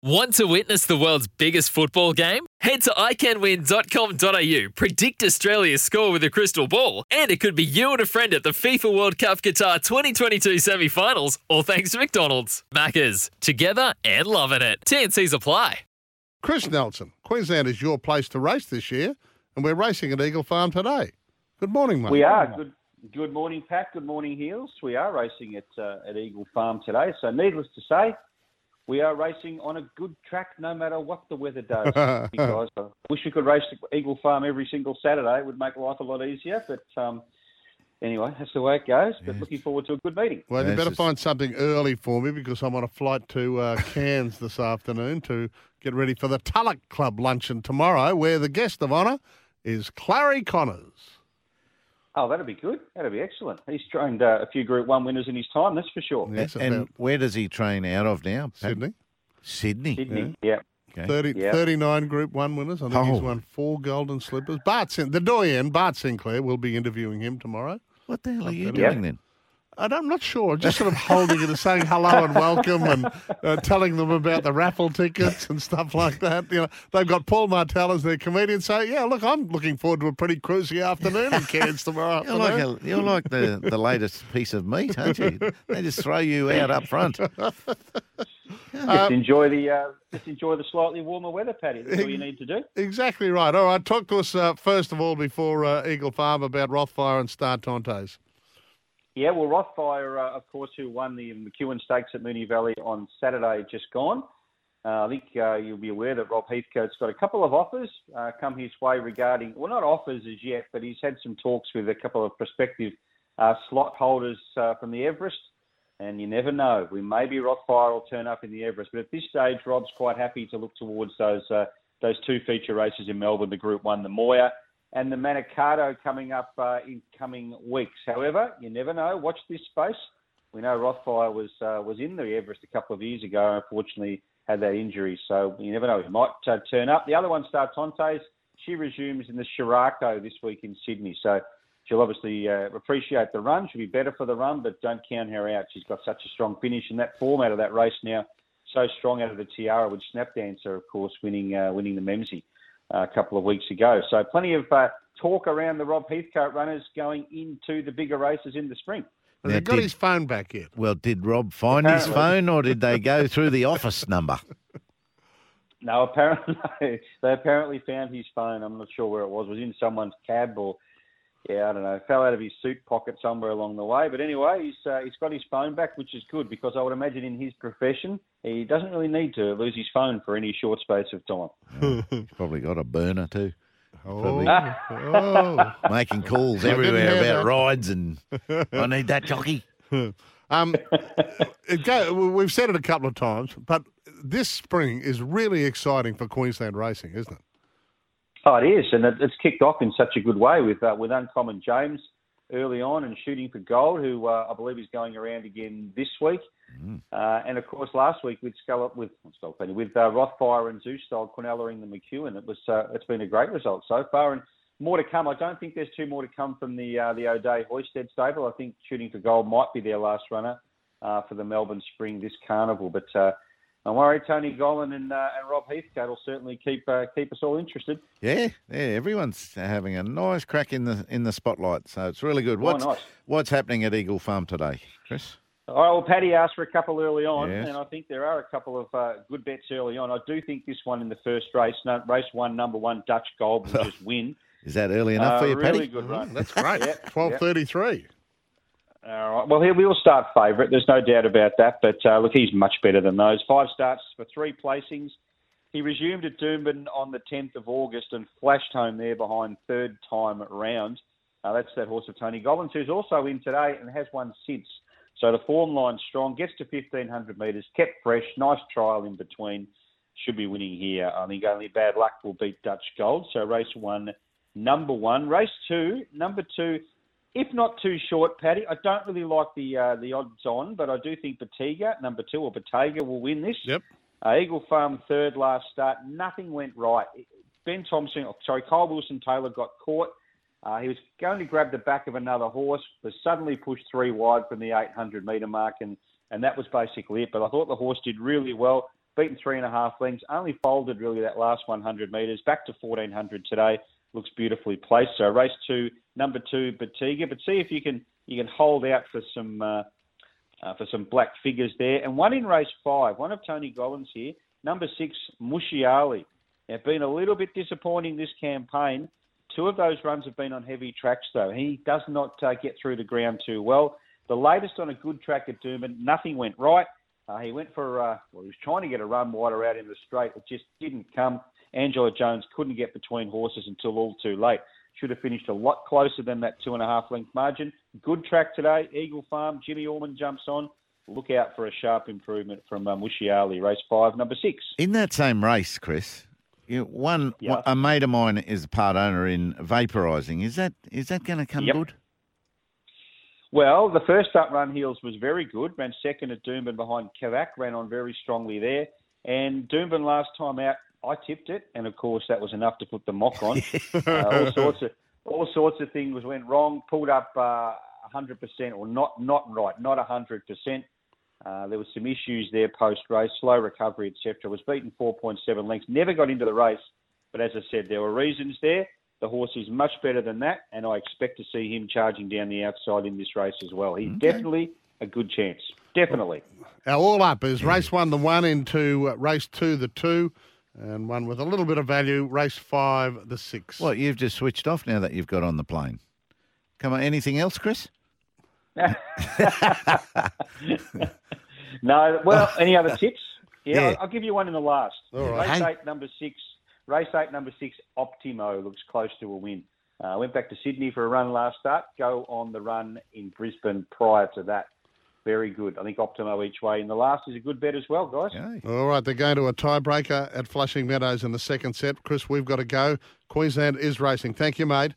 Want to witness the world's biggest football game? Head to iCanWin.com.au, predict Australia's score with a crystal ball, and it could be you and a friend at the FIFA World Cup Qatar 2022 semi finals, all thanks to McDonald's. Maccas, together and loving it. TNC's apply. Chris Nelson, Queensland is your place to race this year, and we're racing at Eagle Farm today. Good morning, mate. We are. Good good morning, Pat. Good morning, Heels. We are racing at, uh, at Eagle Farm today. So, needless to say, we are racing on a good track no matter what the weather does. guys, I wish we could race at Eagle Farm every single Saturday. It would make life a lot easier. But um, anyway, that's the way it goes. But looking forward to a good meeting. Well, you better find something early for me because I'm on a flight to uh, Cairns this afternoon to get ready for the Tulloch Club luncheon tomorrow, where the guest of honour is Clarry Conners. Oh, that'd be good. That'd be excellent. He's trained uh, a few Group 1 winners in his time, that's for sure. Yes, and about where does he train out of now? Pat? Sydney. Sydney. Sydney, yeah. Okay. 30, Yeah. 39 Group 1 winners. I think he's Oh. won four golden slippers. Bart, Sin- the doyen, Bart Sinclair, will be interviewing him tomorrow. What the hell are you Yeah. doing then? And I'm not sure. Just sort of holding it and saying hello and welcome and uh, telling them about the raffle tickets and stuff like that. You know, they've got Paul Martell as their comedian. So, yeah, look, I'm looking forward to a pretty cruisy afternoon in Cairns tomorrow You're like, a, you're like the, the latest piece of meat, aren't you? They just throw you out up front. Just enjoy the uh, just enjoy the slightly warmer weather, Paddy. That's all you need to do. Exactly right. All right, talk to us uh, first of all before uh, Eagle Farm about Rothfire and Star Tontes. Yeah, well, Rothfire, uh, of course, who won the McEwen Stakes at Moonee Valley on Saturday, just gone. Uh, I think uh, you'll be aware that Rob Heathcote's got a couple of offers uh, come his way regarding, well, not offers as yet, but he's had some talks with a couple of prospective uh, slot holders uh, from the Everest. And you never know. We maybe Rothfire will turn up in the Everest, but at this stage, Rob's quite happy to look towards those uh, those two feature races in Melbourne, the Group One, the Moir, and the Manikato coming up uh, in coming weeks. However, you never know. Watch this space. We know Rothfire was uh, was in the Everest a couple of years ago. Unfortunately, had that injury, so you never know. He might uh, turn up. The other one, Star Tontes, she resumes in the Sheraco this week in Sydney. So she'll obviously uh, appreciate the run. She'll be better for the run, but don't count her out. She's got such a strong finish, and that form out of that race now so strong out of the Tiara with Snapdancer, of course, winning uh, winning the Memsie a couple of weeks ago. So plenty of uh, talk around the Rob Heathcote runners going into the bigger races in the spring. Has Now, he got did- his phone back yet? Well, did Rob find his phone or did they go through the office number? No, apparently they apparently found his phone. I'm not sure where it was. It was in someone's cab or yeah, I don't know. Fell out of his suit pocket somewhere along the way. But anyway, he's uh, he's got his phone back, which is good because I would imagine in his profession he doesn't really need to lose his phone for any short space of time. He's probably got a burner too. Oh, oh. Making calls everywhere about that. rides and I need that jockey. Um, it go, we've said it a couple of times, but this spring is really exciting for Queensland racing, isn't it? Oh, it is, and it, it's kicked off in such a good way with uh, with Uncommon James early on and shooting for gold, who uh, I believe is going around again this week, uh, and of course last week with Scullop with with uh, Rothfire and Zoustyle Quinellering the McEwen. It was uh, it's been a great result so far, and more to come. I don't think there's two more to come from the uh, the O'Dea Hoysted stable. I think shooting for gold might be their last runner uh, for the Melbourne Spring this carnival, but. Don't worry, Tony Gollan and, uh, and Rob Heathcote will certainly keep uh, keep us all interested. Yeah, yeah. Everyone's having a nice crack in the in the spotlight, so it's really good. Oh, What's nice. what's happening at Eagle Farm today, Chris? All right, well, Paddy asked for a couple early on, Yes. and I think there are a couple of uh, good bets early on. I do think this one in the first race, no, race one, number one, Dutch Gold will just win. Is that early enough Uh, for you, really Paddy? good run. That's great. Twelve thirty-three. All right. Well, he will start favourite. There's no doubt about that. But uh, look, he's much better than those. Five starts for three placings. He resumed at Doomben on the 10th of August and flashed home there behind third time round. Uh, that's that horse of Tony Gollan's, who's also in today and has won since. So the form line's strong. Gets to 1500 metres, kept fresh. Nice trial in between. Should be winning here. I think only bad luck will beat Dutch Gold. So race one, number one. Race two, number two. If not too short, Paddy, I don't really like the uh, the odds on, but I do think Batega, number two, or Batega will win this. Yep. Uh, Eagle Farm third last start. Nothing went right. Ben Thompson, oh, sorry, Kyle Wilson Taylor got caught. Uh, he was going to grab the back of another horse, was suddenly pushed three wide from the 800 metre mark, and, and that was basically it. But I thought the horse did really well. beaten three and a half lengths, only folded really that last 100 metres, back to 1400 today. Looks beautifully placed. So race two, number two, Batiga. But see if you can you can hold out for some uh, uh, for some black figures there. And one in race five, one of Tony Gollan's here, number six, Mushiali. Now, been a little bit disappointing this campaign. Two of those runs have been on heavy tracks, though. He does not uh, get through the ground too well. The latest on a good track at Doomben, nothing went right. Uh, he went for, uh, well, he was trying to get a run wider out in the straight. It just didn't come. Angela Jones couldn't get between horses until all too late. Should have finished a lot closer than that two and a half length margin. Good track today. Eagle Farm. Jimmy Orman jumps on. Look out for a sharp improvement from uh, Mushiali, race five, number six. In that same race, Chris, you, one Yeah. a mate of mine is a part owner in vaporising. Is that is that going to come Yep. good? Well, the first up run heels was very good. Ran second at Doomben behind Kavak. Ran on very strongly there. And Doomben last time out, I tipped it, and of course that was enough to put the mock on. uh, all sorts of all sorts of things went wrong. Pulled up uh, 100% or not not right, not 100%. Uh, there was some issues there post race, slow recovery, etc. Was beaten 4.7 lengths. Never got into the race, but as I said, there were reasons there. The horse is much better than that, and I expect to see him charging down the outside in this race as well. He's definitely a good chance. Definitely. Our all up is race one, the one into uh, race two, the two, and one with a little bit of value, race five, the six. Well, you've just switched off now that you've got on the plane. Come on, anything else, Chris? No, well, any other tips? Yeah, Yeah. I'll, I'll give you one in the last. All right. Race Hang- eight, number six. Race eight, number six. Optimo looks close to a win. Uh, went back to Sydney for a run last start. Go on the run in Brisbane prior to that. Very good. I think Optimo each way in the last is a good bet as well, guys. Okay. All right, they're going to a tiebreaker at Flushing Meadows in the second set. Chris, we've got to go. Queensland is racing. Thank you, mate.